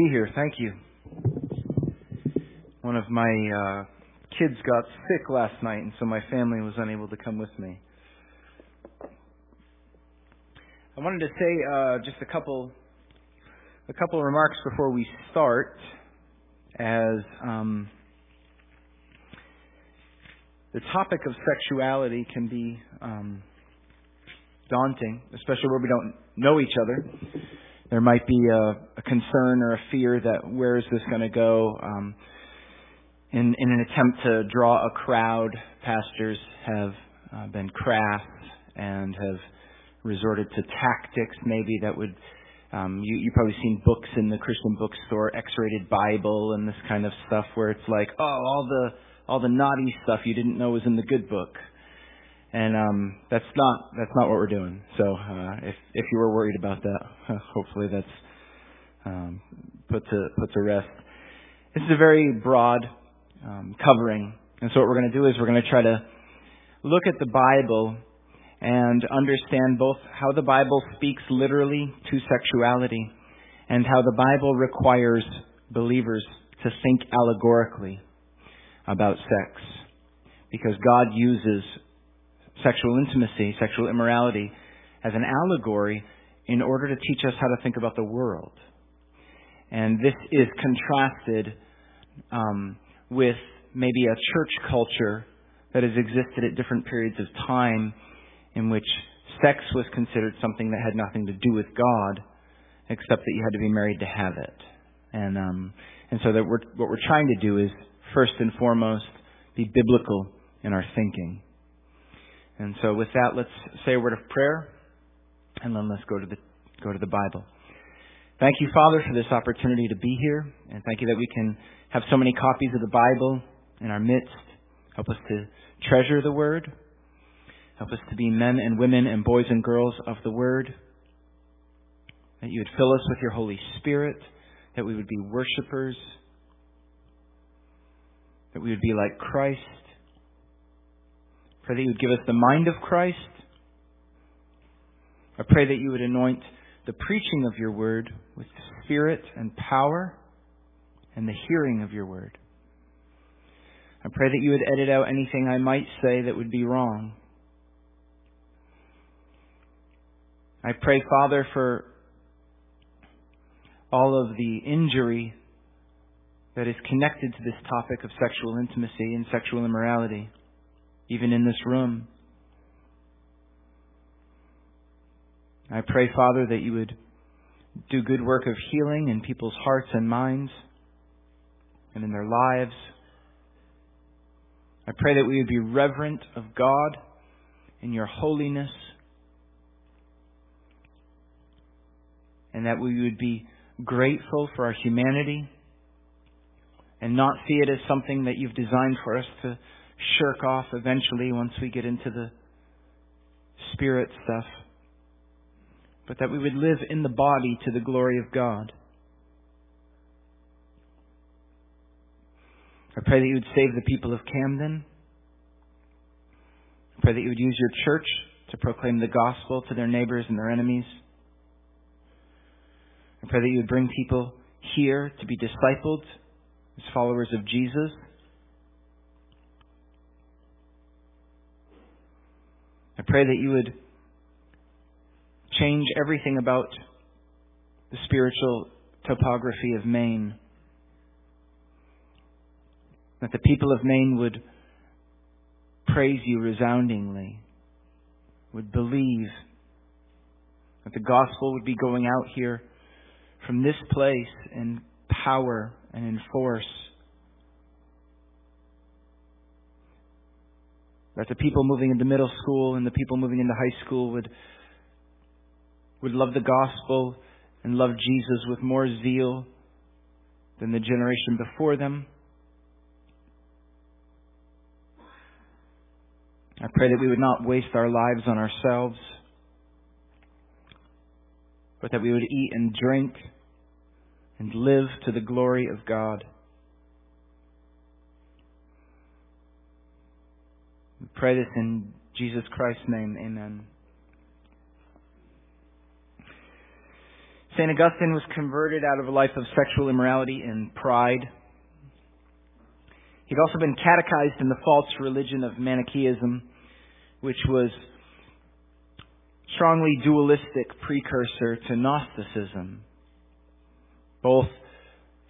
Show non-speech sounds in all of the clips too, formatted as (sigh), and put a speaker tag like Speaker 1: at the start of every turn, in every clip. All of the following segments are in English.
Speaker 1: be here. Thank you. One of my uh, kids got sick last night, and so my family was unable to come with me. I wanted to say uh, just a couple a couple of remarks before we start, as um, the topic of sexuality can be um, daunting, especially where we don't know each other there might be a, a concern or a fear that where is this going to go? Um, in, in an attempt to draw a crowd, pastors have uh, been crass and have resorted to tactics maybe that would um, you you've probably seen books in the Christian bookstore, X-rated Bible and this kind of stuff where it's like, oh, all the all the naughty stuff you didn't know was in the good book and um, that's not that's not what we're doing. So uh, if if you were worried about that, (laughs) hopefully that's um, put to put to rest. This is a very broad um, covering, and so what we're going to do is we're going to try to look at the Bible and understand both how the Bible speaks literally to sexuality and how the Bible requires believers to think allegorically about sex because God uses sexual intimacy, sexual immorality, as an allegory in order to teach us how to think about the world. And this is contrasted um, with maybe a church culture that has existed at different periods of time in which sex was considered something that had nothing to do with God, except that you had to be married to have it. And um, and so that we're, what we're trying to do is first and foremost be biblical in our thinking. And so with that, let's say a word of prayer, and then let's go to the, go to the Bible. Thank you, Father, for this opportunity to be here, and thank you that we can have so many copies of the Bible in our midst. Help us to treasure the Word. Help us to be men and women and boys and girls of the Word. That you would fill us with your Holy Spirit. That we would be worshipers. That we would be like Christ. Pray that you would give us the mind of Christ. I pray that you would anoint the preaching of your word with spirit and power and the hearing of your word. I pray that you would edit out anything I might say that would be wrong. I pray, Father, for all of the injury that is connected to this topic of sexual intimacy and sexual immorality even in this room. I pray, Father, that you would do good work of healing in people's hearts and minds and in their lives. I pray that we would be reverent of God in your holiness and that we would be grateful for our humanity and not see it as something that you've designed for us to shirk off eventually once we get into the spirit stuff, but that we would live in the body to the glory of God. I pray that you would save the people of Camden. I pray that you would use your church to proclaim the gospel to their neighbors and their enemies. I pray that you would bring people here to be discipled as followers of Jesus. I pray that you would change everything about the spiritual topography of Maine. That the people of Maine would praise you resoundingly, would believe that the gospel would be going out here from this place in power and in force That the people moving into middle school and the people moving into high school would, would love the gospel and love Jesus with more zeal than the generation before them. I pray that we would not waste our lives on ourselves, but that we would eat and drink and live to the glory of God. Pray this in Jesus Christ's name. Amen. St. Augustine was converted out of a life of sexual immorality and pride. He'd also been catechized in the false religion of Manichaeism, which was strongly dualistic precursor to Gnosticism. Both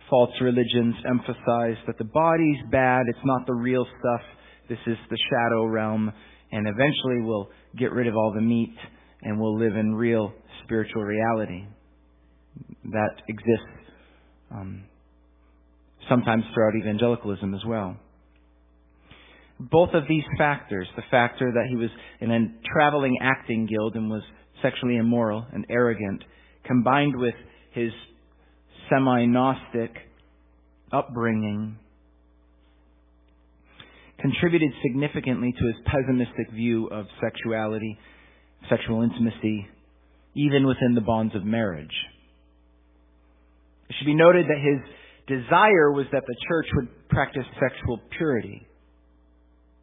Speaker 1: false religions emphasize that the body's bad, it's not the real stuff, this is the shadow realm, and eventually we'll get rid of all the meat and we'll live in real spiritual reality. That exists um, sometimes throughout evangelicalism as well. Both of these factors, the factor that he was in a traveling acting guild and was sexually immoral and arrogant, combined with his semi Gnostic upbringing, contributed significantly to his pessimistic view of sexuality, sexual intimacy, even within the bonds of marriage. It should be noted that his desire was that the church would practice sexual purity.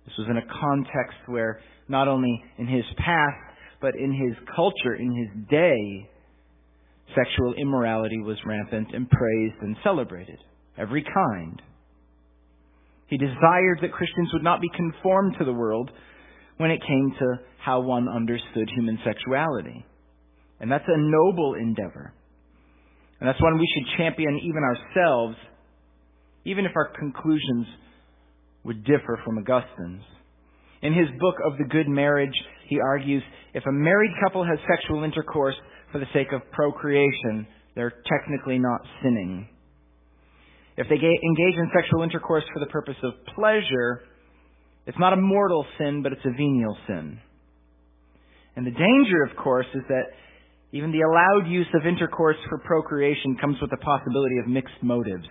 Speaker 1: This was in a context where not only in his past, but in his culture, in his day, sexual immorality was rampant and praised and celebrated. Every kind. He desired that Christians would not be conformed to the world when it came to how one understood human sexuality. And that's a noble endeavor. And that's one we should champion even ourselves, even if our conclusions would differ from Augustine's. In his book of the Good Marriage, he argues if a married couple has sexual intercourse for the sake of procreation, they're technically not sinning. If they engage in sexual intercourse for the purpose of pleasure, it's not a mortal sin, but it's a venial sin. And the danger, of course, is that even the allowed use of intercourse for procreation comes with the possibility of mixed motives,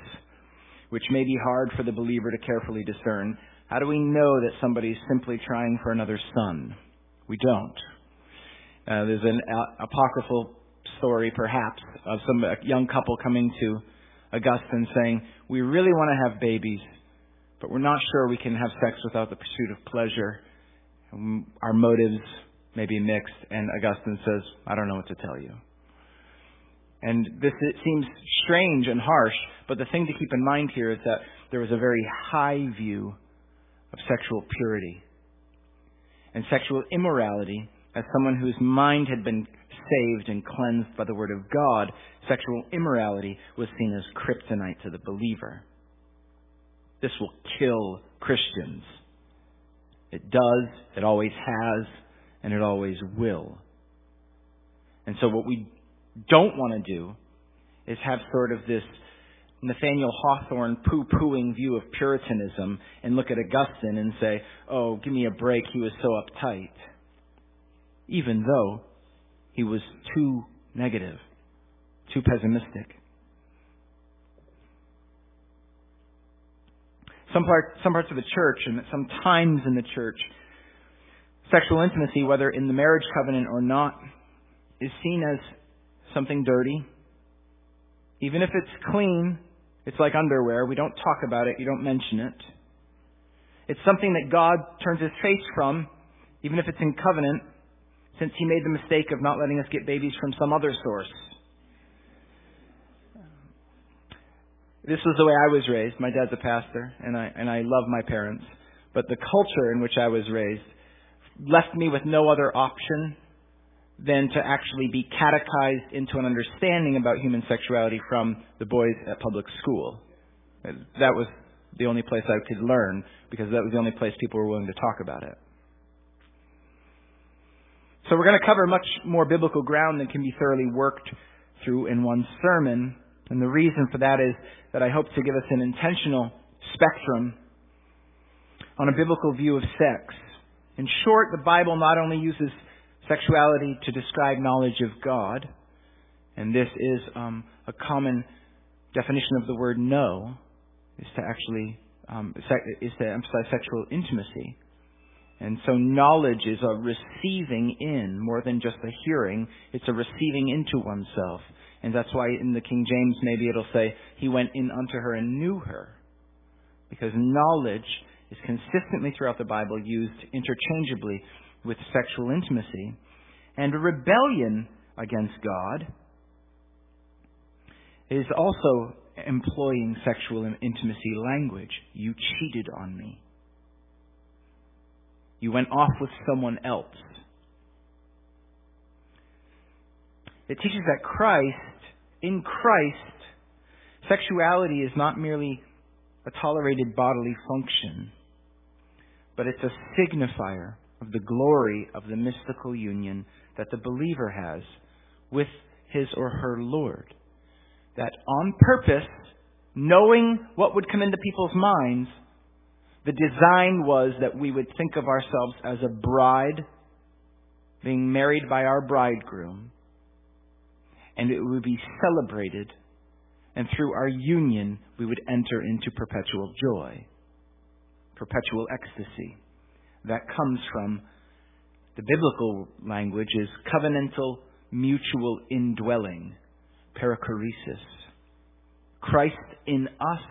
Speaker 1: which may be hard for the believer to carefully discern. How do we know that somebody's simply trying for another son? We don't. Uh, there's an apocryphal story, perhaps, of some young couple coming to Augustine saying, We really want to have babies, but we're not sure we can have sex without the pursuit of pleasure. Um, our motives may be mixed. And Augustine says, I don't know what to tell you. And this seems strange and harsh, but the thing to keep in mind here is that there was a very high view of sexual purity and sexual immorality as someone whose mind had been saved and cleansed by the Word of God, sexual immorality was seen as kryptonite to the believer. This will kill Christians. It does, it always has, and it always will. And so what we don't want to do is have sort of this Nathaniel Hawthorne poo-pooing view of Puritanism and look at Augustine and say, oh, give me a break, he was so uptight. Even though he was too negative, too pessimistic. Some, part, some parts of the church and some times in the church, sexual intimacy, whether in the marriage covenant or not, is seen as something dirty. Even if it's clean, it's like underwear. We don't talk about it. You don't mention it. It's something that God turns his face from, even if it's in covenant, since he made the mistake of not letting us get babies from some other source. This was the way I was raised. My dad's a pastor, and I, and I love my parents. But the culture in which I was raised left me with no other option than to actually be catechized into an understanding about human sexuality from the boys at public school. That was the only place I could learn because that was the only place people were willing to talk about it. So we're going to cover much more biblical ground than can be thoroughly worked through in one sermon. And the reason for that is that I hope to give us an intentional spectrum on a biblical view of sex. In short, the Bible not only uses sexuality to describe knowledge of God, and this is um, a common definition of the word know, is to actually um, is to emphasize sexual intimacy. And so knowledge is a receiving in more than just a hearing. It's a receiving into oneself. And that's why in the King James maybe it'll say, He went in unto her and knew her. Because knowledge is consistently throughout the Bible used interchangeably with sexual intimacy. And rebellion against God is also employing sexual intimacy language. You cheated on me. You went off with someone else. It teaches that Christ, in Christ, sexuality is not merely a tolerated bodily function, but it's a signifier of the glory of the mystical union that the believer has with his or her Lord. That on purpose, knowing what would come into people's minds, the design was that we would think of ourselves as a bride being married by our bridegroom, and it would be celebrated, and through our union, we would enter into perpetual joy, perpetual ecstasy. That comes from the biblical language is covenantal mutual indwelling, perichoresis. Christ in us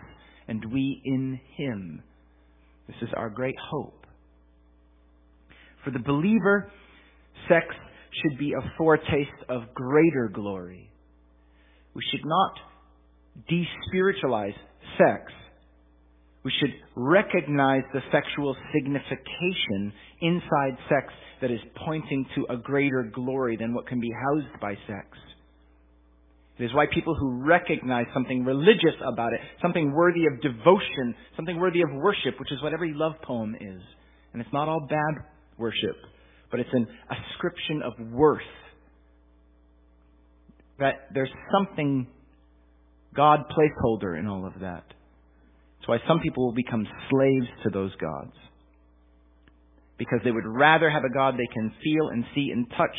Speaker 1: and we in him. This is our great hope. For the believer, sex should be a foretaste of greater glory. We should not despiritualize sex. We should recognize the sexual signification inside sex that is pointing to a greater glory than what can be housed by sex. It is why people who recognize something religious about it, something worthy of devotion, something worthy of worship, which is what every love poem is. And it's not all bad worship, but it's an ascription of worth. That there's something God placeholder in all of that. That's why some people will become slaves to those gods. Because they would rather have a God they can feel and see and touch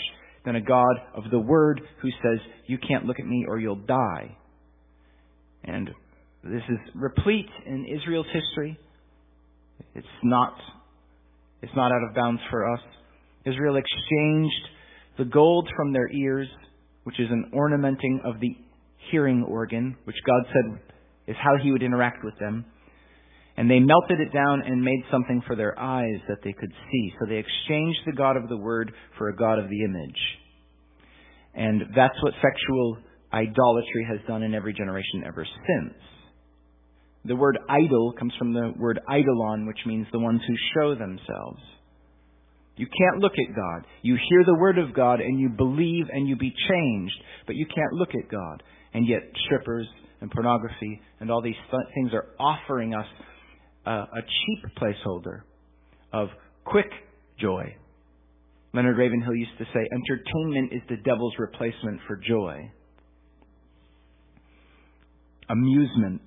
Speaker 1: than a God of the Word who says, You can't look at me or you'll die. And this is replete in Israel's history. It's not, it's not out of bounds for us. Israel exchanged the gold from their ears, which is an ornamenting of the hearing organ, which God said is how he would interact with them. And they melted it down and made something for their eyes that they could see. So they exchanged the God of the Word for a God of the image. And that's what sexual idolatry has done in every generation ever since. The word idol comes from the word eidolon, which means the ones who show themselves. You can't look at God. You hear the word of God and you believe and you be changed, but you can't look at God. And yet strippers and pornography and all these things are offering us a, a cheap placeholder of quick joy. Leonard Ravenhill used to say, entertainment is the devil's replacement for joy. Amusement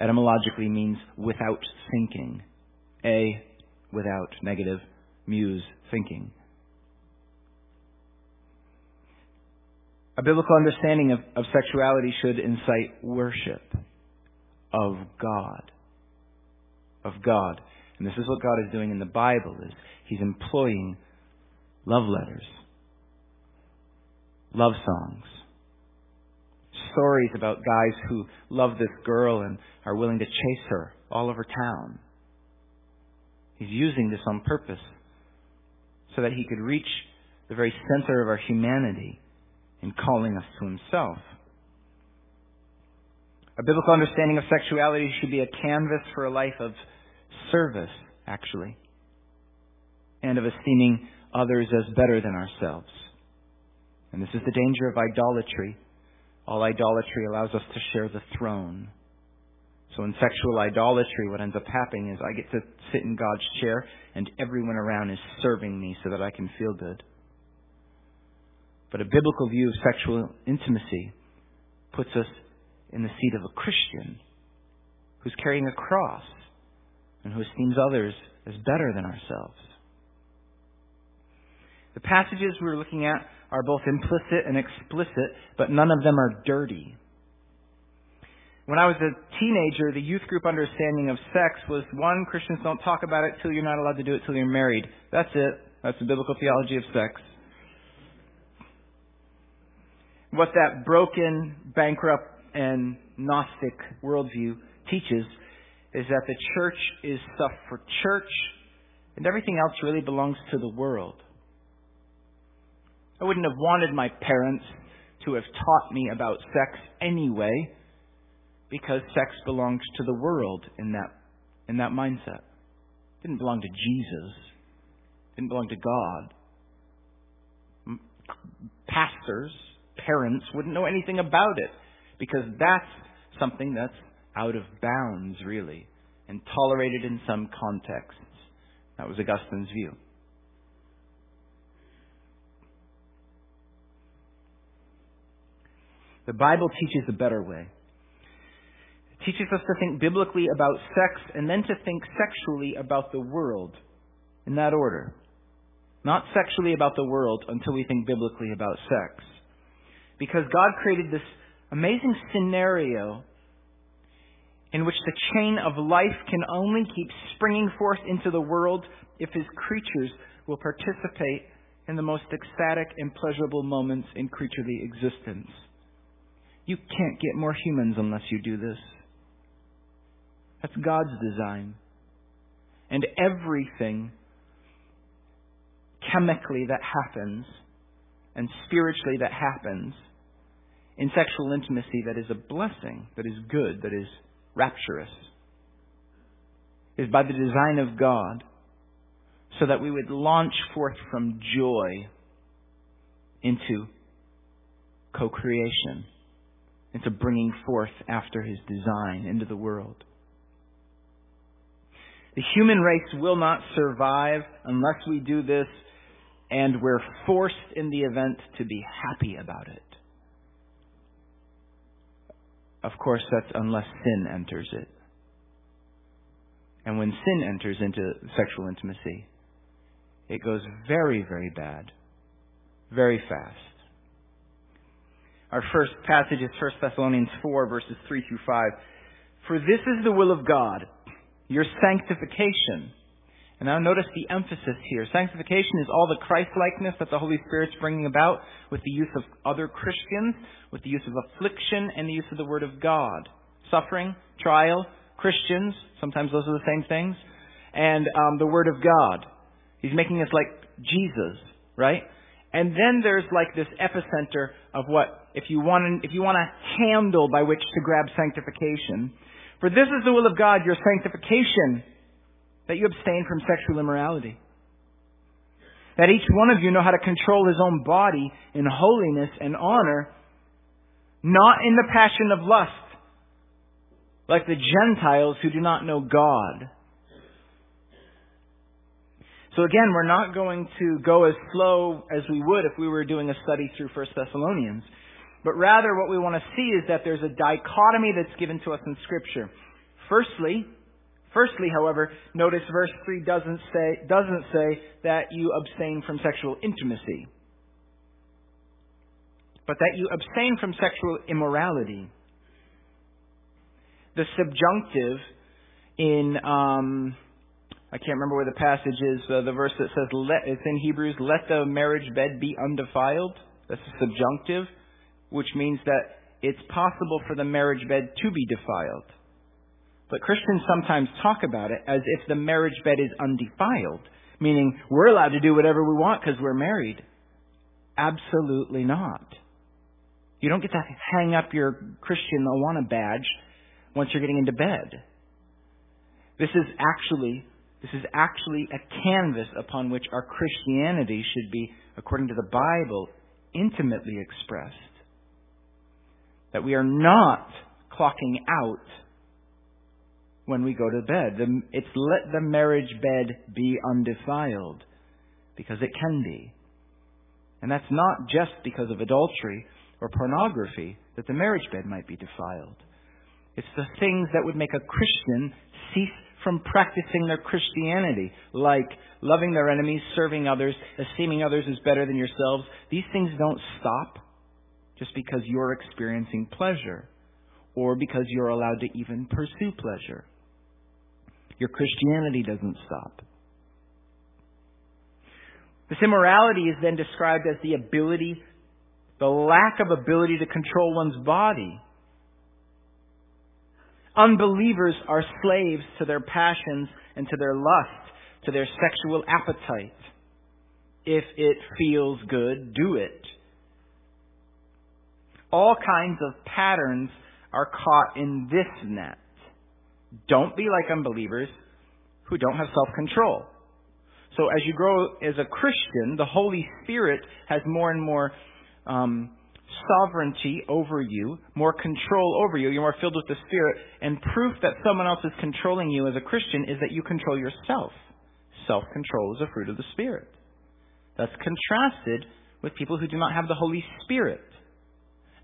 Speaker 1: etymologically means without thinking. A, without, negative, muse, thinking. A biblical understanding of, of sexuality should incite worship of God of God. And this is what God is doing in the Bible is he's employing love letters, love songs, stories about guys who love this girl and are willing to chase her all over town. He's using this on purpose so that he could reach the very center of our humanity in calling us to himself. A biblical understanding of sexuality should be a canvas for a life of service, actually, and of esteeming others as better than ourselves. And this is the danger of idolatry. All idolatry allows us to share the throne. So in sexual idolatry, what ends up happening is I get to sit in God's chair and everyone around is serving me so that I can feel good. But a biblical view of sexual intimacy puts us in the seat of a Christian who's carrying a cross and who esteems others as better than ourselves. The passages we're looking at are both implicit and explicit, but none of them are dirty. When I was a teenager, the youth group understanding of sex was one, Christians don't talk about it till you're not allowed to do it till you're married. That's it. That's the biblical theology of sex. What that broken, bankrupt, and Gnostic worldview teaches is that the church is stuff for church and everything else really belongs to the world. I wouldn't have wanted my parents to have taught me about sex anyway, because sex belongs to the world in that in that mindset. It didn't belong to Jesus. It didn't belong to God. Pastors, parents wouldn't know anything about it because that's something that's out of bounds, really, and tolerated in some contexts. That was Augustine's view. The Bible teaches a better way. It teaches us to think biblically about sex and then to think sexually about the world in that order. Not sexually about the world until we think biblically about sex. Because God created this amazing scenario in which the chain of life can only keep springing forth into the world if his creatures will participate in the most ecstatic and pleasurable moments in creaturely existence. You can't get more humans unless you do this. That's God's design. And everything chemically that happens and spiritually that happens in sexual intimacy that is a blessing, that is good, that is rapturous, is by the design of God so that we would launch forth from joy into co creation into bringing forth after his design into the world. The human race will not survive unless we do this, and we're forced in the event to be happy about it. Of course, that's unless sin enters it. And when sin enters into sexual intimacy, it goes very, very bad, very fast. Our first passage is 1 Thessalonians 4, verses 3 through 5. For this is the will of God, your sanctification. And now notice the emphasis here. Sanctification is all the Christ-likeness that the Holy Spirit's bringing about with the use of other Christians, with the use of affliction, and the use of the Word of God. Suffering, trial, Christians, sometimes those are the same things, and um, the Word of God. He's making us like Jesus, right? And then there's like this epicenter of what if you want, if you want a handle by which to grab sanctification. For this is the will of God, your sanctification, that you abstain from sexual immorality. That each one of you know how to control his own body in holiness and honor, not in the passion of lust, like the Gentiles who do not know God. So again, we're not going to go as slow as we would if we were doing a study through 1 Thessalonians. But rather, what we want to see is that there's a dichotomy that's given to us in Scripture. Firstly, firstly, however, notice verse 3 doesn't say, doesn't say that you abstain from sexual intimacy, but that you abstain from sexual immorality. The subjunctive in, um, I can't remember where the passage is, uh, the verse that says, let, it's in Hebrews, let the marriage bed be undefiled. That's a subjunctive which means that it's possible for the marriage bed to be defiled. But Christians sometimes talk about it as if the marriage bed is undefiled, meaning we're allowed to do whatever we want because we're married. Absolutely not. You don't get to hang up your Christian Awana badge once you're getting into bed. This is actually this is actually a canvas upon which our Christianity should be, according to the Bible, intimately expressed that we are not clocking out when we go to bed. It's let the marriage bed be undefiled because it can be. And that's not just because of adultery or pornography that the marriage bed might be defiled. It's the things that would make a Christian cease from practicing their Christianity, like loving their enemies, serving others, esteeming others as better than yourselves. These things don't stop just because you're experiencing pleasure or because you're allowed to even pursue pleasure. Your Christianity doesn't stop. This immorality is then described as the ability, the lack of ability to control one's body. Unbelievers are slaves to their passions and to their lust, to their sexual appetite. If it feels good, do it. all kinds of patterns are caught in this net. Don't be like unbelievers who don't have self-control. So as you grow as a Christian, the Holy Spirit has more and more um, sovereignty over you, more control over you. You're more filled with the Spirit. And proof that someone else is controlling you as a Christian is that you control yourself. Self control is a fruit of the Spirit. That's contrasted with people who do not have the Holy Spirit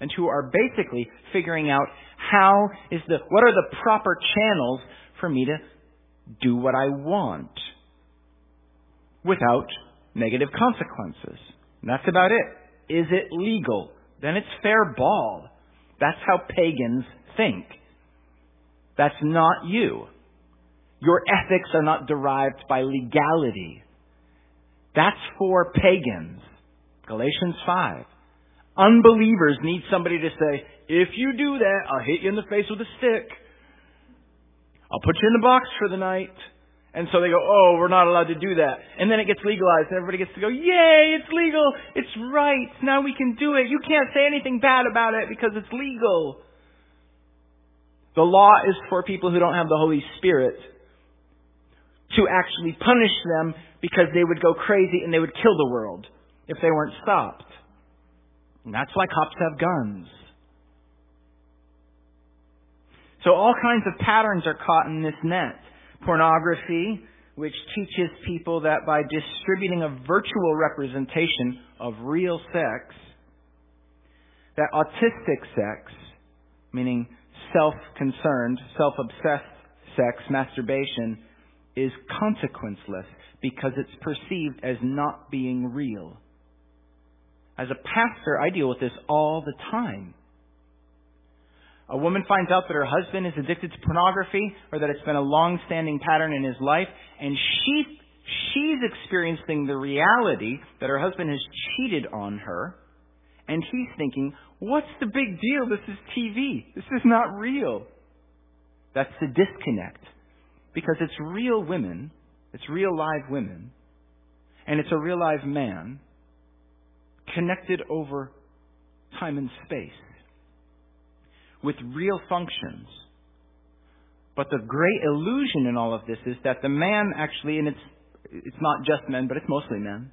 Speaker 1: and who are basically figuring out how is the what are the proper channels for me to do what I want without negative consequences. And that's about it. Is it legal? Then it's fair ball. That's how pagans think. That's not you. Your ethics are not derived by legality. That's for pagans. Galatians 5. Unbelievers need somebody to say, if you do that, I'll hit you in the face with a stick. I'll put you in the box for the night. And so they go, oh, we're not allowed to do that. And then it gets legalized and everybody gets to go, yay, it's legal. It's right. Now we can do it. You can't say anything bad about it because it's legal. The law is for people who don't have the Holy Spirit to actually punish them because they would go crazy and they would kill the world if they weren't stopped. And that's why cops have guns. So all kinds of patterns are caught in this net. Pornography, which teaches people that by distributing a virtual representation of real sex, that autistic sex, meaning self-concerned, self-obsessed sex, masturbation, is consequenceless because it's perceived as not being real. As a pastor, I deal with this all the time. A woman finds out that her husband is addicted to pornography or that it's been a long-standing pattern in his life and she she's experiencing the reality that her husband has cheated on her and he's thinking, "What's the big deal? This is TV. This is not real." That's the disconnect. Because it's real women, it's real live women, and it's a real live man connected over time and space with real functions. But the great illusion in all of this is that the man actually, and it's, it's not just men, but it's mostly men,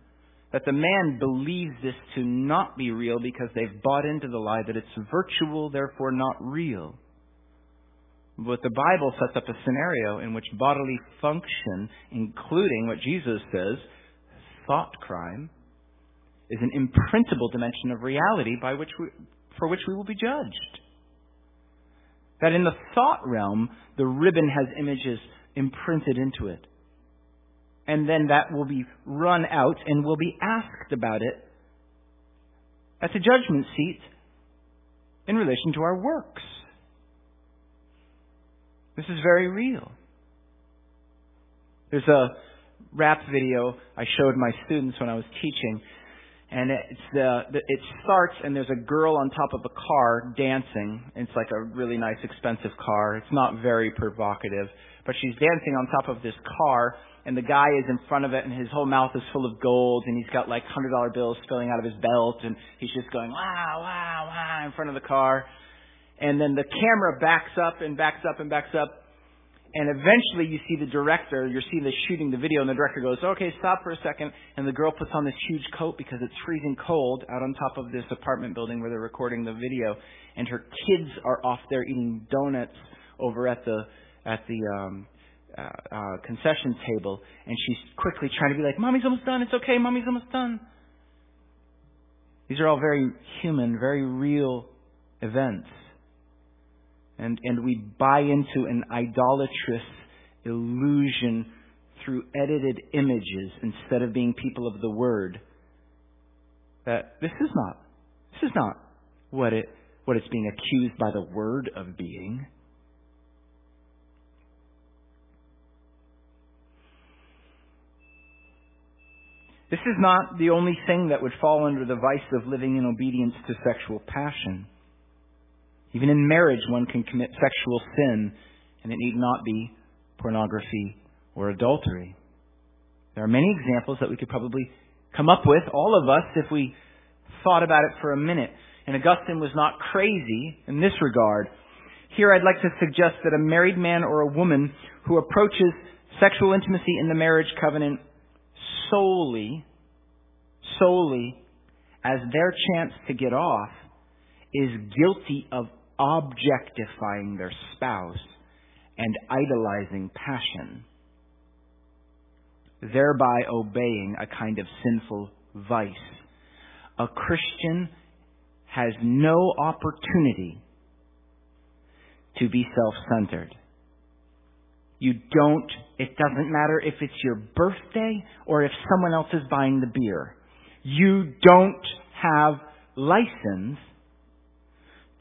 Speaker 1: that the man believes this to not be real because they've bought into the lie that it's virtual, therefore not real. But the Bible sets up a scenario in which bodily function, including what Jesus says, thought crime, is an imprintable dimension of reality by which we, for which we will be judged. That in the thought realm, the ribbon has images imprinted into it. And then that will be run out and we'll be asked about it at the judgment seat in relation to our works. This is very real. There's a rap video I showed my students when I was teaching and it's the, it starts and there's a girl on top of a car dancing. It's like a really nice expensive car. It's not very provocative, but she's dancing on top of this car and the guy is in front of it and his whole mouth is full of gold and he's got like hundred dollar bills spilling out of his belt and he's just going wow wow wow in front of the car and then the camera backs up and backs up and backs up and eventually you see the director, you're seeing the shooting the video, and the director goes, okay, stop for a second. And the girl puts on this huge coat because it's freezing cold out on top of this apartment building where they're recording the video. And her kids are off there eating donuts over at the, at the, um, uh, uh, concession table. And she's quickly trying to be like, mommy's almost done. It's okay. Mommy's almost done. These are all very human, very real events and, and we buy into an idolatrous illusion through edited images instead of being people of the Word. That this is not, this is not what it, what it's being accused by the Word of being. This is not the only thing that would fall under the vice of living in obedience to sexual passion. Even in marriage, one can commit sexual sin, and it need not be pornography or adultery. There are many examples that we could probably come up with, all of us, if we thought about it for a minute. And Augustine was not crazy in this regard. Here I'd like to suggest that a married man or a woman who approaches sexual intimacy in the marriage covenant solely, solely as their chance to get off is guilty of objectifying their spouse and idolizing passion, thereby obeying a kind of sinful vice. A Christian has no opportunity to be self-centered. You don't, it doesn't matter if it's your birthday or if someone else is buying the beer. You don't have license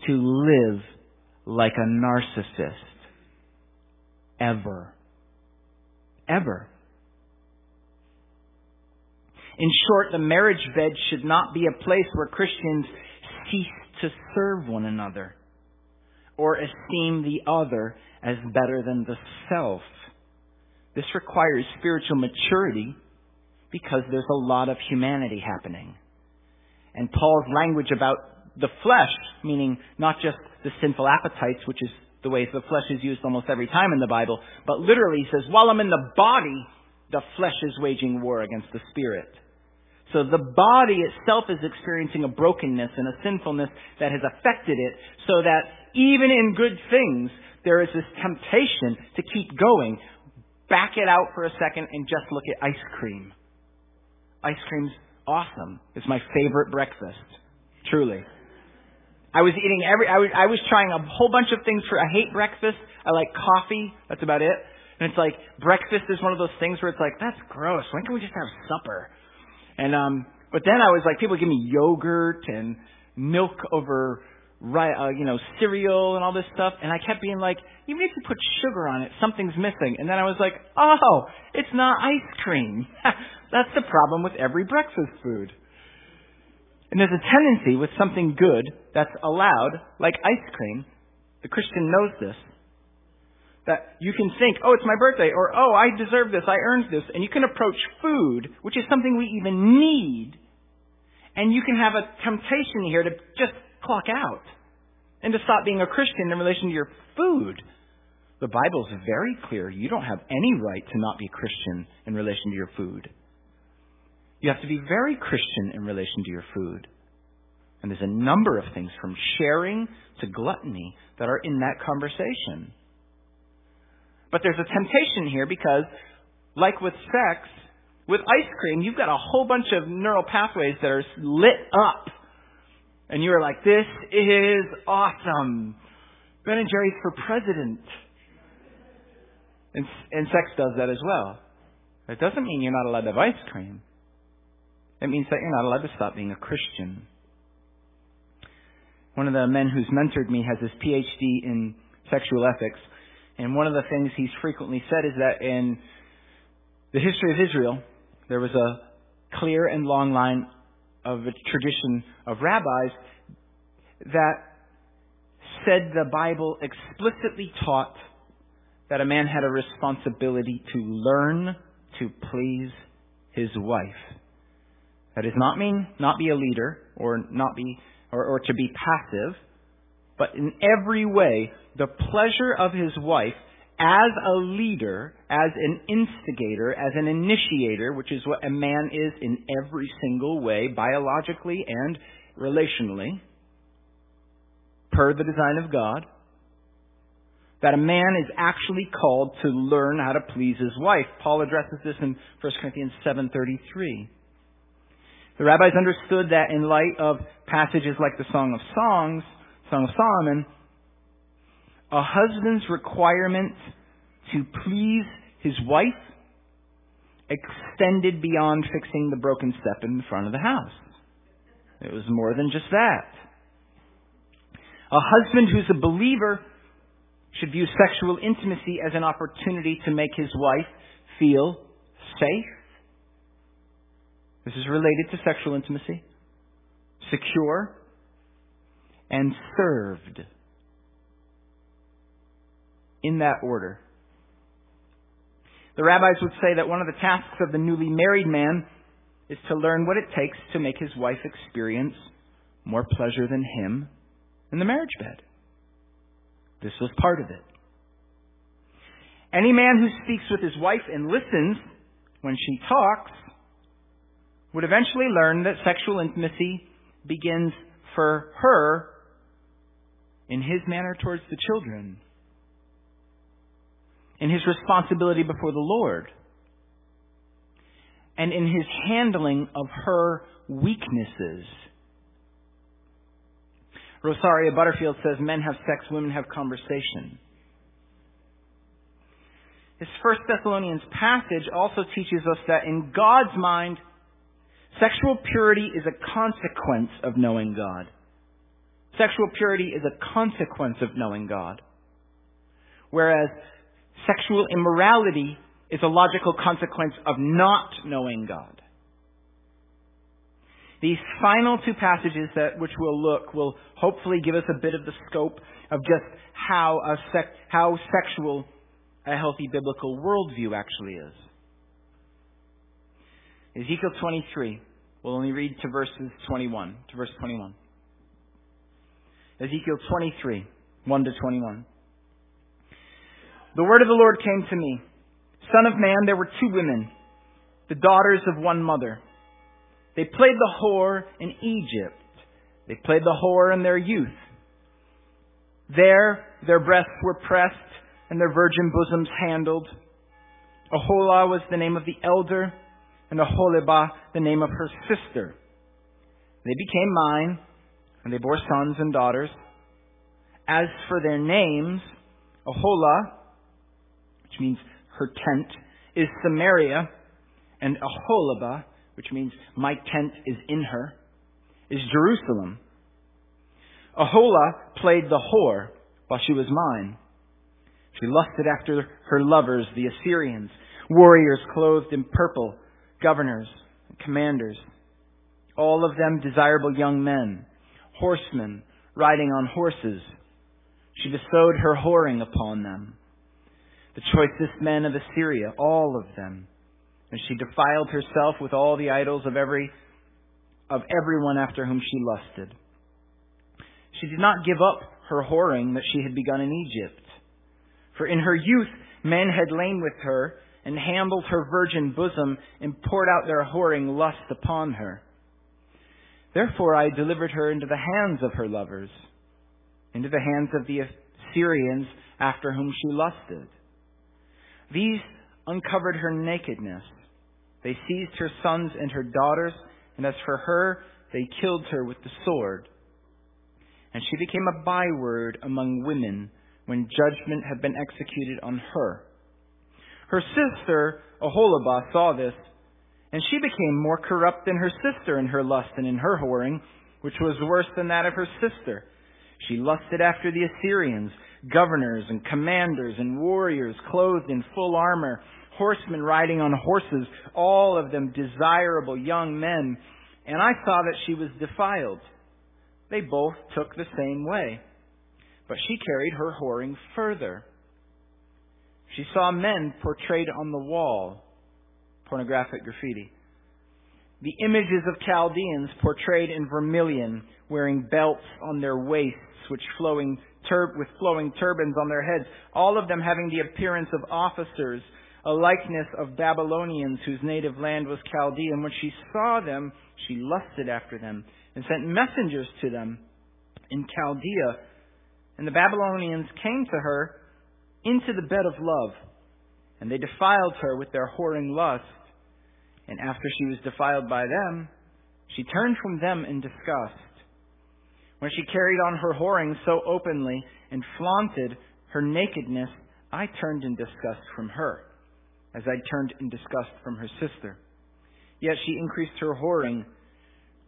Speaker 1: to live like a narcissist. Ever. Ever. In short, the marriage bed should not be a place where Christians cease to serve one another or esteem the other as better than the self. This requires spiritual maturity because there's a lot of humanity happening. And Paul's language about the flesh, meaning not just the sinful appetites, which is the way the flesh is used almost every time in the Bible, but literally says, while I'm in the body, the flesh is waging war against the spirit. So the body itself is experiencing a brokenness and a sinfulness that has affected it so that even in good things, there is this temptation to keep going. Back it out for a second and just look at ice cream. Ice cream's awesome. It's my favorite breakfast. Truly. I was eating every, I was, I was trying a whole bunch of things for, I hate breakfast. I like coffee. That's about it. And it's like, breakfast is one of those things where it's like, that's gross. When can we just have supper? And, um, but then I was like, people give me yogurt and milk over, uh, you know, cereal and all this stuff. And I kept being like, even if you put sugar on it, something's missing. And then I was like, oh, it's not ice cream. (laughs) That's the problem with every breakfast food. And there's a tendency with something good that's allowed, like ice cream, the Christian knows this, that you can think, oh, it's my birthday, or oh, I deserve this, I earned this, and you can approach food, which is something we even need, and you can have a temptation here to just clock out and to stop being a Christian in relation to your food. The Bible's very clear. You don't have any right to not be Christian in relation to your food. You have to be very Christian in relation to your food. And there's a number of things from sharing to gluttony that are in that conversation. But there's a temptation here because, like with sex, with ice cream, you've got a whole bunch of neural pathways that are lit up. And you're like, this is awesome. Ben and Jerry's for president. And, and sex does that as well. It doesn't mean you're not allowed to have ice cream. It means that you're not allowed to stop being a Christian. One of the men who's mentored me has his PhD in sexual ethics, and one of the things he's frequently said is that in the history of Israel, there was a clear and long line of a tradition of rabbis that said the Bible explicitly taught that a man had a responsibility to learn to please his wife. That does not mean not be a leader or not be or, or to be passive, but in every way, the pleasure of his wife as a leader, as an instigator, as an initiator, which is what a man is in every single way, biologically and relationally, per the design of God, that a man is actually called to learn how to please his wife. Paul addresses this in 1 Corinthians 7:33. The rabbis understood that in light of passages like the Song of Songs, Song of Solomon, a husband's requirement to please his wife extended beyond fixing the broken step in front of the house. It was more than just that. A husband who's a believer should view sexual intimacy as an opportunity to make his wife feel safe, this is related to sexual intimacy. Secure and served. In that order. The rabbis would say that one of the tasks of the newly married man is to learn what it takes to make his wife experience more pleasure than him in the marriage bed. This was part of it. Any man who speaks with his wife and listens when she talks would eventually learn that sexual intimacy begins for her in his manner towards the children, in his responsibility before the Lord, and in his handling of her weaknesses. Rosaria Butterfield says men have sex, women have conversation. This First Thessalonians passage also teaches us that in God's mind, sexual purity is a consequence of knowing God. Sexual purity is a consequence of knowing God. Whereas sexual immorality is a logical consequence of not knowing God. These final two passages that which we'll look will hopefully give us a bit of the scope of just how a sec, how sexual a healthy biblical worldview actually is. Ezekiel 23. We'll only read to verses 21, to verse 21. Ezekiel 23, 1 to 21. The word of the Lord came to me. Son of man, there were two women, the daughters of one mother. They played the whore in Egypt. They played the whore in their youth. There, their breasts were pressed and their virgin bosoms handled. Aholah was the name of the elder, and Aholibah the name of her sister. They became mine, and they bore sons and daughters. As for their names, Ahola, which means her tent, is Samaria, and Aholibah, which means my tent is in her, is Jerusalem. Ahola played the whore while she was mine. She lusted after her lovers, the Assyrians, warriors clothed in purple, governors, commanders, all of them desirable young men, horsemen riding on horses. She bestowed her whoring upon them. The choicest men of Assyria, all of them. And she defiled herself with all the idols of every of everyone after whom she lusted. She did not give up her whoring that she had begun in Egypt. For in her youth men had lain with her and handled her virgin bosom and poured out their whoring lust upon her. Therefore I delivered her into the hands of her lovers, into the hands of the Assyrians after whom she lusted. These uncovered her nakedness. They seized her sons and her daughters, and as for her, they killed her with the sword. And she became a byword among women when judgment had been executed on her. Her sister, Aholibah, saw this, and she became more corrupt than her sister in her lust and in her whoring, which was worse than that of her sister. She lusted after the Assyrians, governors and commanders and warriors clothed in full armor, horsemen riding on horses, all of them desirable young men, and I saw that she was defiled. They both took the same way. But she carried her whoring further. She saw men portrayed on the wall, pornographic graffiti. The images of Chaldeans portrayed in vermilion, wearing belts on their waists, which flowing tur- with flowing turbans on their heads, all of them having the appearance of officers, a likeness of Babylonians whose native land was Chaldea. And when she saw them, she lusted after them and sent messengers to them in Chaldea and the Babylonians came to her into the bed of love, and they defiled her with their whoring lust. And after she was defiled by them, she turned from them in disgust. When she carried on her whoring so openly and flaunted her nakedness, I turned in disgust from her, as I turned in disgust from her sister. Yet she increased her whoring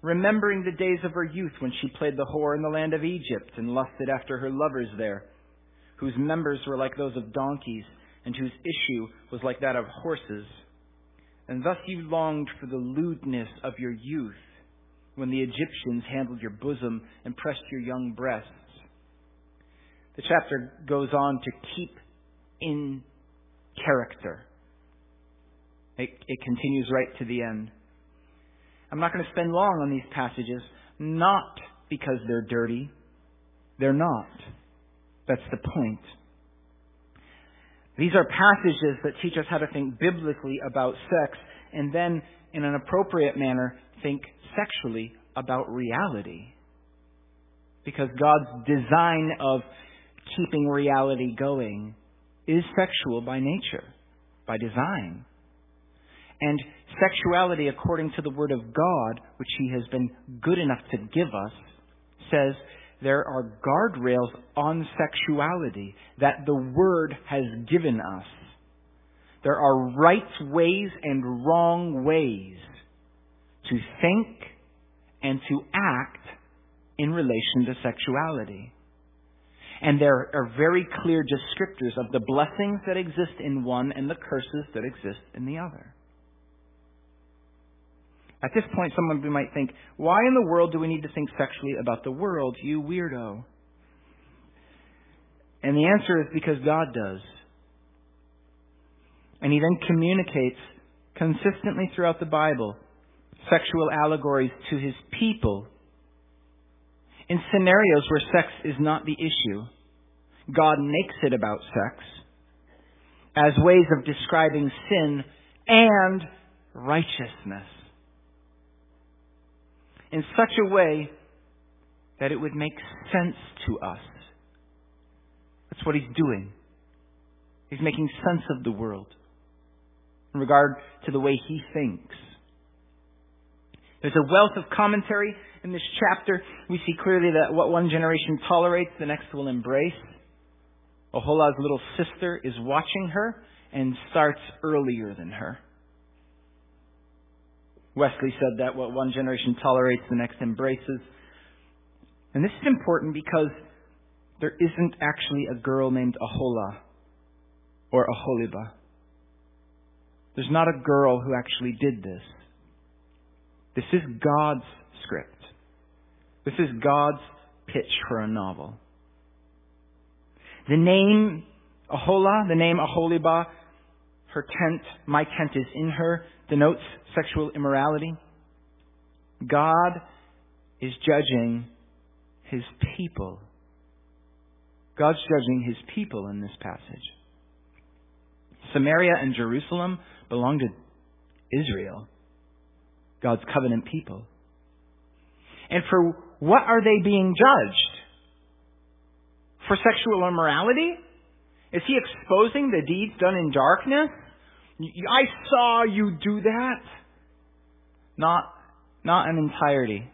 Speaker 1: remembering the days of her youth when she played the whore in the land of Egypt and lusted after her lovers there, whose members were like those of donkeys, and whose issue was like that of horses. And thus you longed for the lewdness of your youth, when the Egyptians handled your bosom and pressed your young breasts. The chapter goes on to keep in character. It, it continues right to the end. I'm not going to spend long on these passages, not because they're dirty. They're not. That's the point. These are passages that teach us how to think biblically about sex and then, in an appropriate manner, think sexually about reality. Because God's design of keeping reality going is sexual by nature, by design. And sexuality, according to the Word of God, which He has been good enough to give us, says there are guardrails on sexuality that the Word has given us. There are right ways and wrong ways to think and to act in relation to sexuality. And there are very clear descriptors of the blessings that exist in one and the curses that exist in the other. At this point, someone might think, why in the world do we need to think sexually about the world, you weirdo? And the answer is because God does. And He then communicates consistently throughout the Bible sexual allegories to His people in scenarios where sex is not the issue. God makes it about sex as ways of describing sin and righteousness in such a way that it would make sense to us. That's what he's doing. He's making sense of the world in regard to the way he thinks. There's a wealth of commentary in this chapter. We see clearly that what one generation tolerates, the next will embrace. Ohola's little sister is watching her and starts earlier than her. Wesley said that what one generation tolerates, the next embraces. And this is important because there isn't actually a girl named Ahola or Aholiba. There's not a girl who actually did this. This is God's script. This is God's pitch for a novel. The name Ahola, the name Aholiba, her tent, my tent is in her, denotes sexual immorality. God is judging his people. God's judging his people in this passage. Samaria and Jerusalem belong to Israel, God's covenant people. And for what are they being judged? For sexual immorality? Is he exposing the deeds done in darkness? I saw you do that. Not, not an entirety.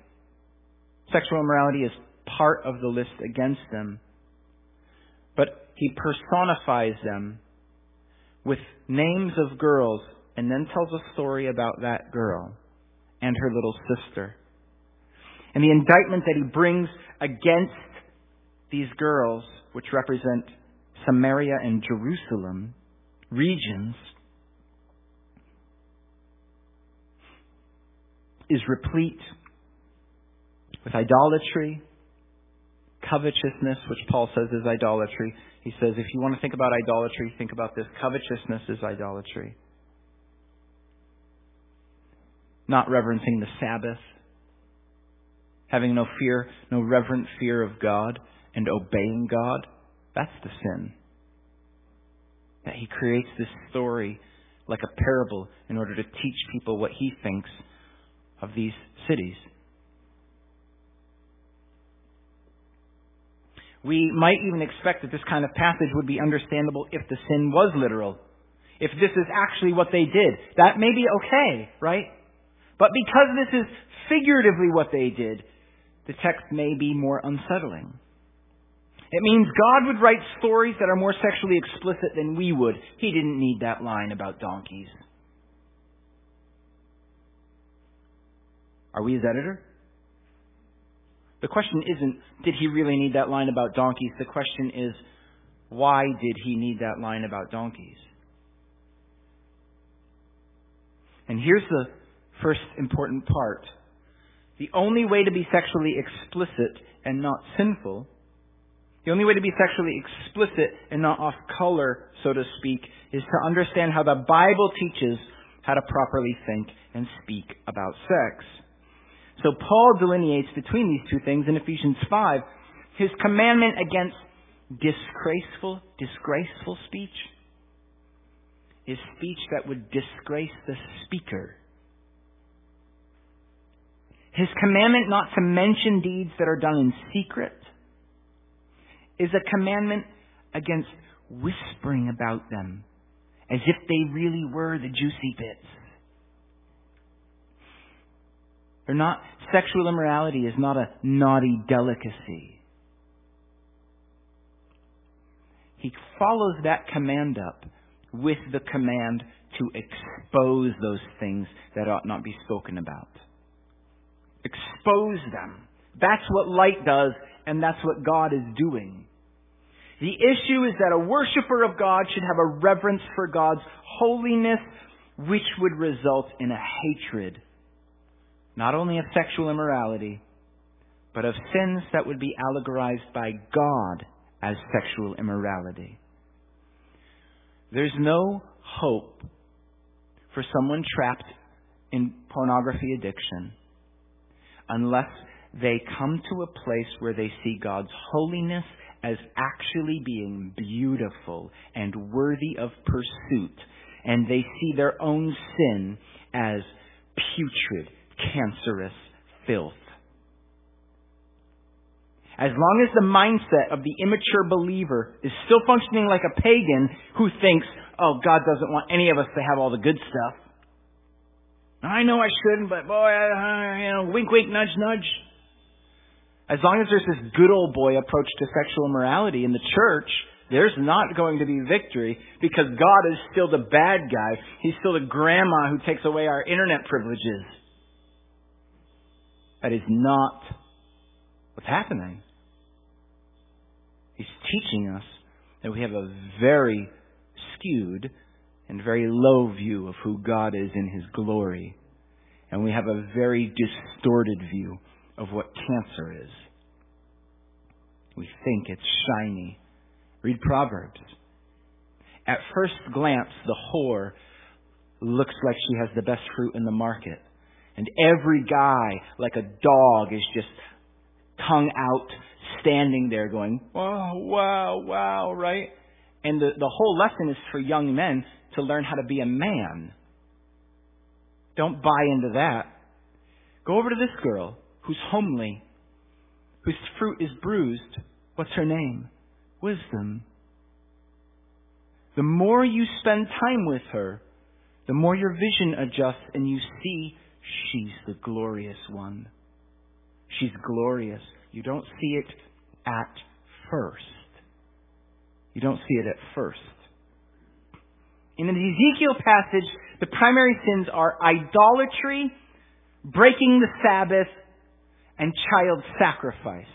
Speaker 1: Sexual immorality is part of the list against them. But he personifies them with names of girls and then tells a story about that girl and her little sister. And the indictment that he brings against these girls, which represent Samaria and Jerusalem, regions, is replete with idolatry, covetousness, which Paul says is idolatry. He says, if you want to think about idolatry, think about this. Covetousness is idolatry. Not reverencing the Sabbath, having no fear, no reverent fear of God, and obeying God, that's the sin. That he creates this story like a parable in order to teach people what he thinks of these cities. We might even expect that this kind of passage would be understandable if the sin was literal. If this is actually what they did. That may be okay, right? But because this is figuratively what they did, the text may be more unsettling. It means God would write stories that are more sexually explicit than we would. He didn't need that line about donkeys. Are we his editor? The question isn't, did he really need that line about donkeys? The question is, why did he need that line about donkeys? And here's the first important part. The only way to be sexually explicit and not sinful, the only way to be sexually explicit and not off color, so to speak, is to understand how the Bible teaches how to properly think and speak about sex. So Paul delineates between these two things in Ephesians 5. His commandment against disgraceful, disgraceful speech is speech that would disgrace the speaker. His commandment not to mention deeds that are done in secret is a commandment against whispering about them as if they really were the juicy bits. They're not, sexual immorality is not a naughty delicacy. He follows that command up with the command to expose those things that ought not be spoken about. Expose them. That's what light does, and that's what God is doing. The issue is that a worshiper of God should have a reverence for God's holiness, which would result in a hatred, not only of sexual immorality, but of sins that would be allegorized by God as sexual immorality. There's no hope for someone trapped in pornography addiction unless they come to a place where they see God's holiness as actually being beautiful and worthy of pursuit, and they see their own sin as putrid, cancerous filth. As long as the mindset of the immature believer is still functioning like a pagan who thinks, oh, God doesn't want any of us to have all the good stuff. I know I shouldn't, but boy, I, you know, wink, wink, nudge, nudge. As long as there's this good old boy approach to sexual immorality in the church, there's not going to be victory because God is still the bad guy. He's still the grandma who takes away our internet privileges. That is not what's happening. He's teaching us that we have a very skewed and very low view of who God is in His glory. And we have a very distorted view of what cancer is. We think it's shiny. Read Proverbs. At first glance, the whore looks like she has the best fruit in the market. And every guy, like a dog, is just tongue out, standing there going, oh, wow, wow, right? And the, the whole lesson is for young men to learn how to be a man. Don't buy into that. Go over to this girl who's homely, whose fruit is bruised. What's her name? Wisdom. The more you spend time with her, the more your vision adjusts and you see she's the glorious one. She's glorious. You don't see it at first. You don't see it at first. In the Ezekiel passage, the primary sins are idolatry, breaking the Sabbath, and child sacrifice.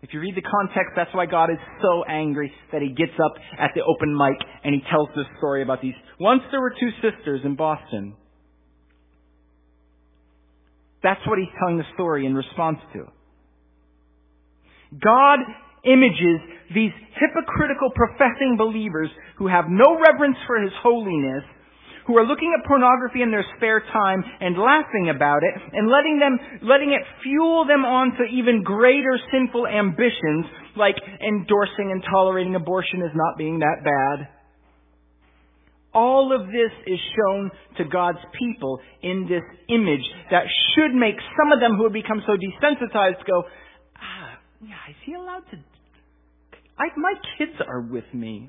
Speaker 1: If you read the context, that's why God is so angry that he gets up at the open mic and he tells this story about these. Once there were two sisters in Boston. That's what he's telling the story in response to. God images these hypocritical professing believers who have no reverence for his holiness who are looking at pornography in their spare time and laughing about it and letting them, letting it fuel them on to even greater sinful ambitions like endorsing and tolerating abortion as not being that bad. All of this is shown to God's people in this image that should make some of them who have become so desensitized go, ah, yeah, is he allowed to? I, my kids are with me.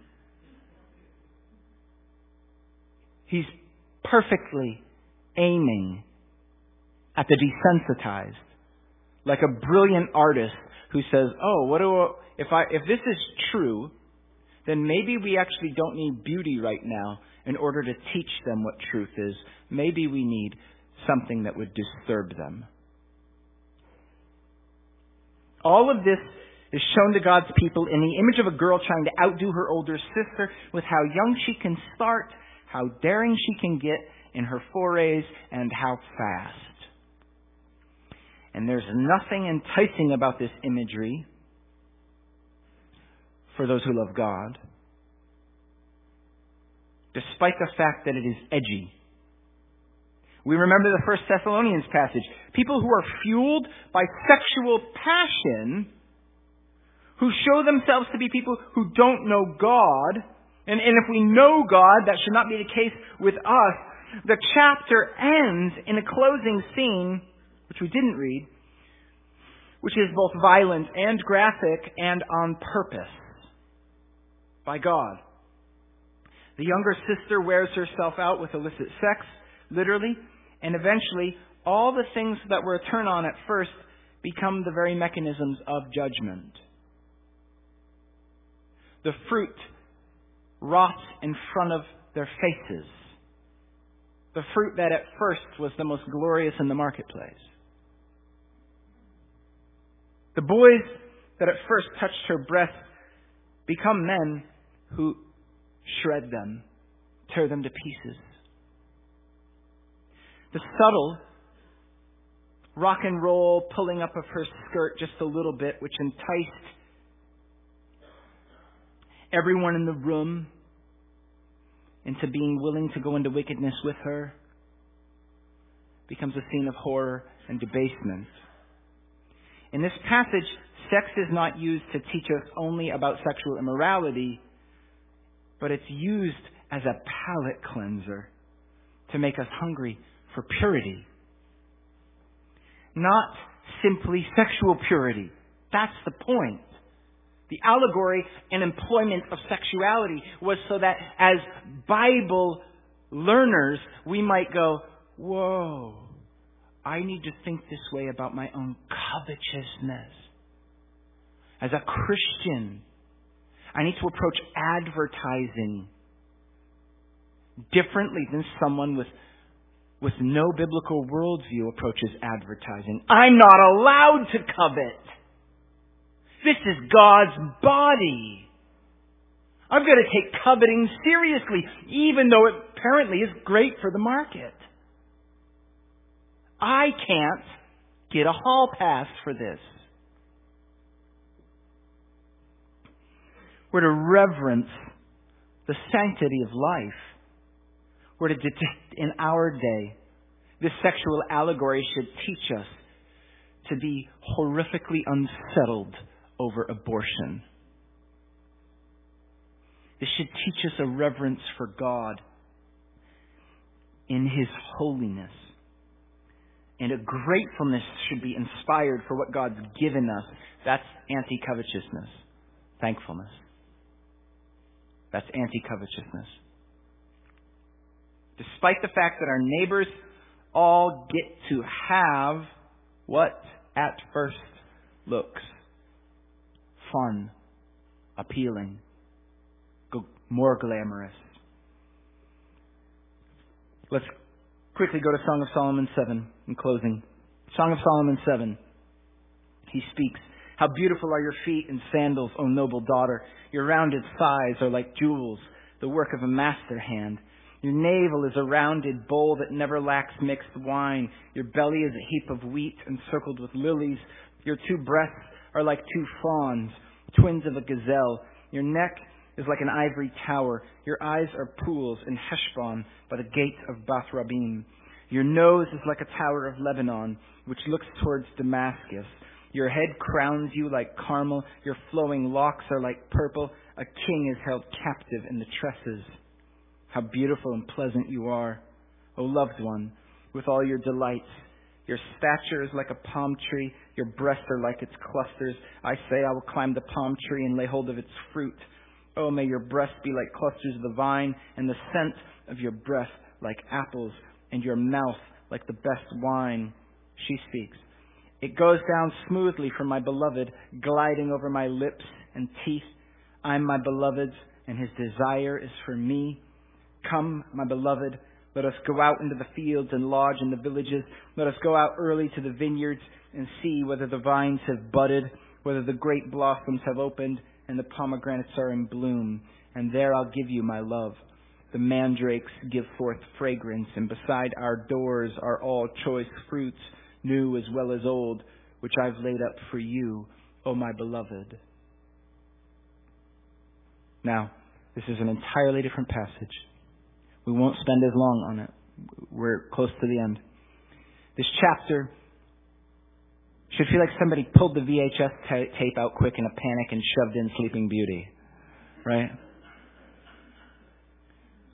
Speaker 1: He's perfectly aiming at the desensitized. Like a brilliant artist who says, "Oh, what do I, if I if this is true, then maybe we actually don't need beauty right now in order to teach them what truth is. Maybe we need something that would disturb them." All of this is shown to God's people in the image of a girl trying to outdo her older sister with how young she can start how daring she can get in her forays, and how fast. And there's nothing enticing about this imagery for those who love God, despite the fact that it is edgy. We remember the First Thessalonians passage. People who are fueled by sexual passion, who show themselves to be people who don't know God, and, and if we know God, that should not be the case with us. The chapter ends in a closing scene, which we didn't read, which is both violent and graphic and on purpose by God. The younger sister wears herself out with illicit sex, literally, and eventually all the things that were a turn on at first become the very mechanisms of judgment. The fruit rots in front of their faces. The fruit that at first was the most glorious in the marketplace. The boys that at first touched her breast become men who shred them, tear them to pieces. The subtle rock and roll pulling up of her skirt just a little bit, which enticed everyone in the room into being willing to go into wickedness with her, becomes a scene of horror and debasement. In this passage, sex is not used to teach us only about sexual immorality, but it's used as a palate cleanser to make us hungry for purity. Not simply sexual purity. That's the point. The allegory and employment of sexuality was so that as Bible learners, we might go, whoa, I need to think this way about my own covetousness. As a Christian, I need to approach advertising differently than someone with, with no biblical worldview approaches advertising. I'm not allowed to covet. This is God's body. I've got to take coveting seriously, even though it apparently is great for the market. I can't get a hall pass for this. We're to reverence the sanctity of life. We're to detect in our day. This sexual allegory should teach us to be horrifically unsettled over abortion. This should teach us a reverence for God in His holiness. And a gratefulness should be inspired for what God's given us. That's anti covetousness, thankfulness. That's anti covetousness. Despite the fact that our neighbors all get to have what at first looks fun, appealing, more glamorous. Let's quickly go to Song of Solomon 7 in closing. Song of Solomon 7. He speaks. How beautiful are your feet in sandals, O noble daughter. Your rounded thighs are like jewels, the work of a master hand. Your navel is a rounded bowl that never lacks mixed wine. Your belly is a heap of wheat encircled with lilies. Your two breasts are like two fawns, twins of a gazelle. Your neck is like an ivory tower. Your eyes are pools in Heshbon by the gate of Bath Rabbim. Your nose is like a tower of Lebanon, which looks towards Damascus. Your head crowns you like Carmel. Your flowing locks are like purple. A king is held captive in the tresses. How beautiful and pleasant you are, O loved one, with all your delights. Your stature is like a palm tree. Your breasts are like its clusters. I say, I will climb the palm tree and lay hold of its fruit. Oh, may your breasts be like clusters of the vine, and the scent of your breath like apples, and your mouth like the best wine. She speaks. It goes down smoothly from my beloved, gliding over my lips and teeth. I'm my beloved's, and his desire is for me. Come, my beloved, let us go out into the fields and lodge in the villages. Let us go out early to the vineyards and see whether the vines have budded, whether the grape blossoms have opened, and the pomegranates are in bloom. And there I'll give you my love. The mandrakes give forth fragrance, and beside our doors are all choice fruits, new as well as old, which I've laid up for you, O my beloved. Now, this is an entirely different passage. We won't spend as long on it, we're close to the end. This chapter should feel like somebody pulled the VHS t- tape out quick in a panic and shoved in Sleeping Beauty. Right?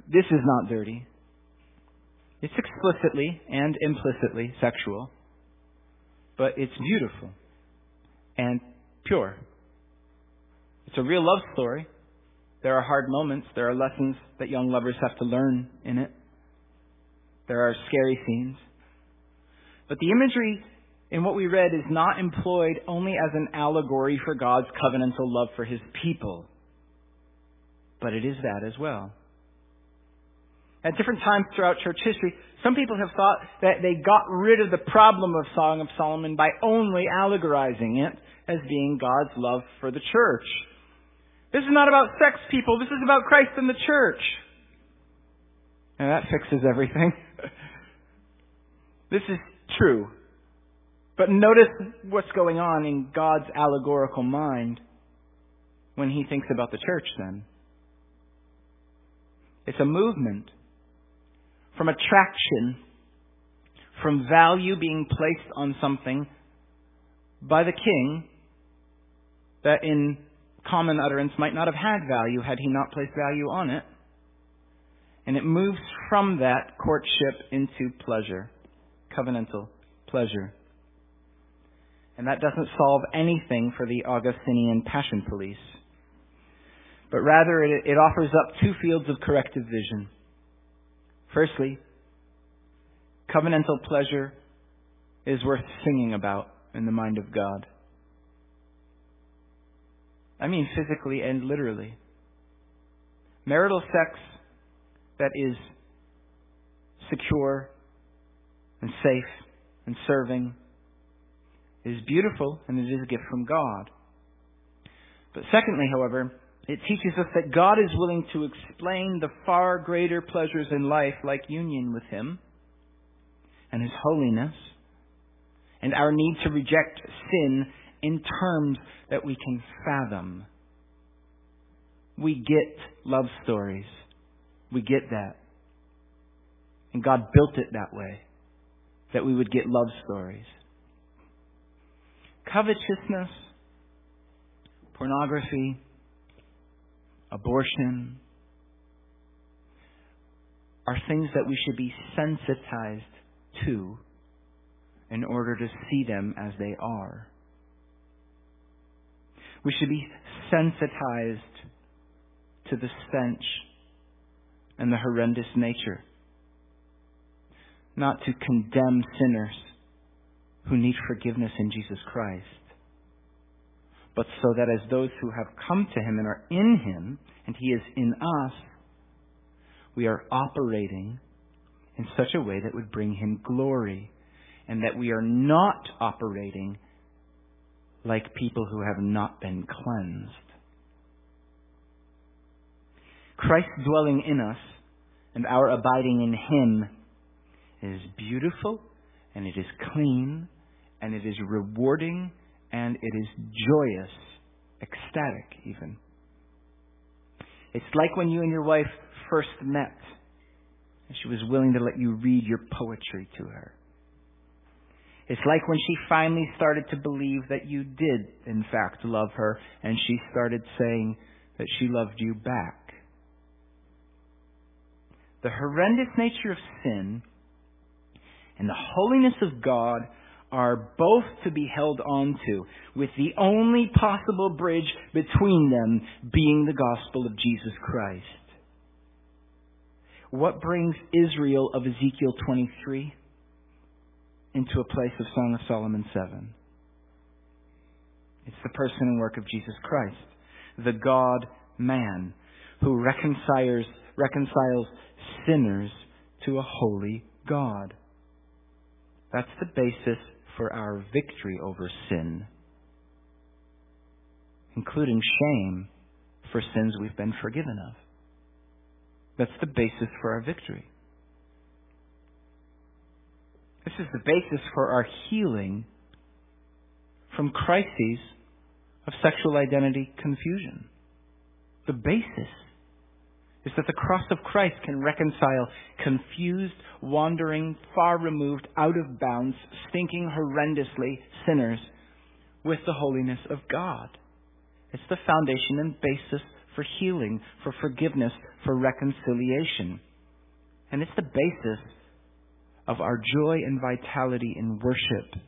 Speaker 1: This is not dirty. It's explicitly and implicitly sexual, but it's beautiful and pure. It's a real love story. There are hard moments. There are lessons that young lovers have to learn in it. There are scary scenes. But the imagery in what we read is not employed only as an allegory for God's covenantal love for his people, but it is that as well. At different times throughout church history, some people have thought that they got rid of the problem of Song of Solomon by only allegorizing it as being God's love for the church. This is not about sex, people. This is about Christ and the church. And that fixes everything. (laughs) this is true. But notice what's going on in God's allegorical mind when he thinks about the church then. It's a movement from attraction, from value being placed on something by the king that in common utterance might not have had value had he not placed value on it. And it moves from that courtship into pleasure, covenantal pleasure. And that doesn't solve anything for the Augustinian passion police. But rather, it, it offers up two fields of corrective vision. Firstly, covenantal pleasure is worth singing about in the mind of God. I mean physically and literally. Marital sex that is secure and safe and serving is beautiful and it is a gift from God. But secondly, however, it teaches us that God is willing to explain the far greater pleasures in life, like union with Him and His holiness, and our need to reject sin in terms that we can fathom. We get love stories. We get that. And God built it that way, that we would get love stories covetousness, pornography, abortion are things that we should be sensitized to in order to see them as they are. We should be sensitized to the stench and the horrendous nature, not to condemn sinners who need forgiveness in Jesus Christ, but so that as those who have come to Him and are in Him, and He is in us, we are operating in such a way that would bring Him glory, and that we are not operating like people who have not been cleansed. Christ dwelling in us and our abiding in Him is beautiful and it is clean and it is rewarding and it is joyous, ecstatic even. It's like when you and your wife first met and she was willing to let you read your poetry to her. It's like when she finally started to believe that you did, in fact, love her and she started saying that she loved you back. The horrendous nature of sin and the holiness of God are both to be held onto, with the only possible bridge between them being the gospel of Jesus Christ. What brings Israel of Ezekiel 23 into a place of Song of Solomon 7? It's the person and work of Jesus Christ, the God man, who reconciles, reconciles sinners to a holy God. That's the basis for our victory over sin, including shame for sins we've been forgiven of. That's the basis for our victory. This is the basis for our healing from crises of sexual identity confusion. The basis is that the cross of Christ can reconcile confused, wandering, far removed, out of bounds, stinking horrendously sinners with the holiness of God. It's the foundation and basis for healing, for forgiveness, for reconciliation. And it's the basis of our joy and vitality in worship.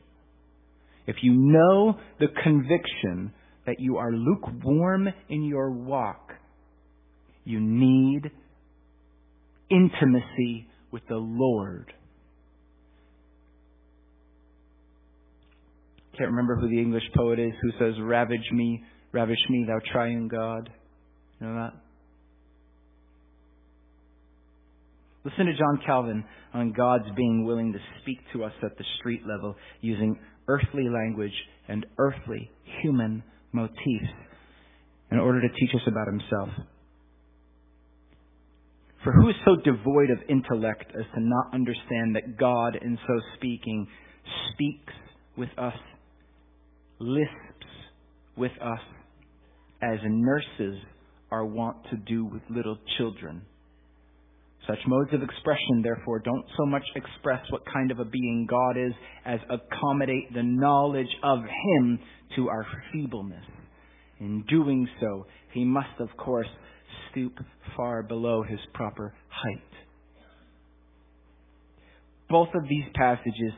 Speaker 1: If you know the conviction that you are lukewarm in your walk, you need intimacy with the Lord. Can't remember who the English poet is who says, Ravage me, ravish me, thou triune God. You know that? Listen to John Calvin on God's being willing to speak to us at the street level using earthly language and earthly human motifs in order to teach us about himself. For who is so devoid of intellect as to not understand that God, in so speaking, speaks with us, lisps with us, as nurses are wont to do with little children? Such modes of expression, therefore, don't so much express what kind of a being God is as accommodate the knowledge of Him to our feebleness. In doing so, He must, of course, stoop far below His proper height. Both of these passages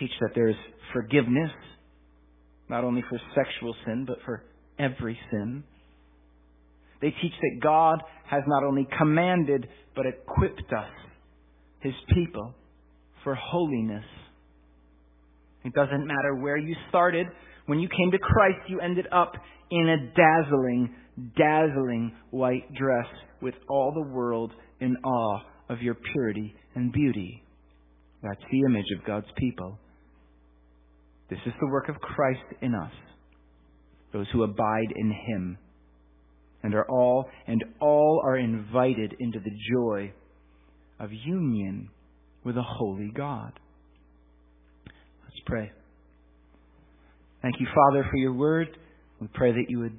Speaker 1: teach that there is forgiveness, not only for sexual sin, but for every sin. They teach that God has not only commanded, but equipped us, His people, for holiness. It doesn't matter where you started. When you came to Christ, you ended up in a dazzling, dazzling white dress with all the world in awe of your purity and beauty. That's the image of God's people. This is the work of Christ in us, those who abide in Him and are all and all are invited into the joy of union with a holy God. Let's pray. Thank you, Father, for your word. We pray that you would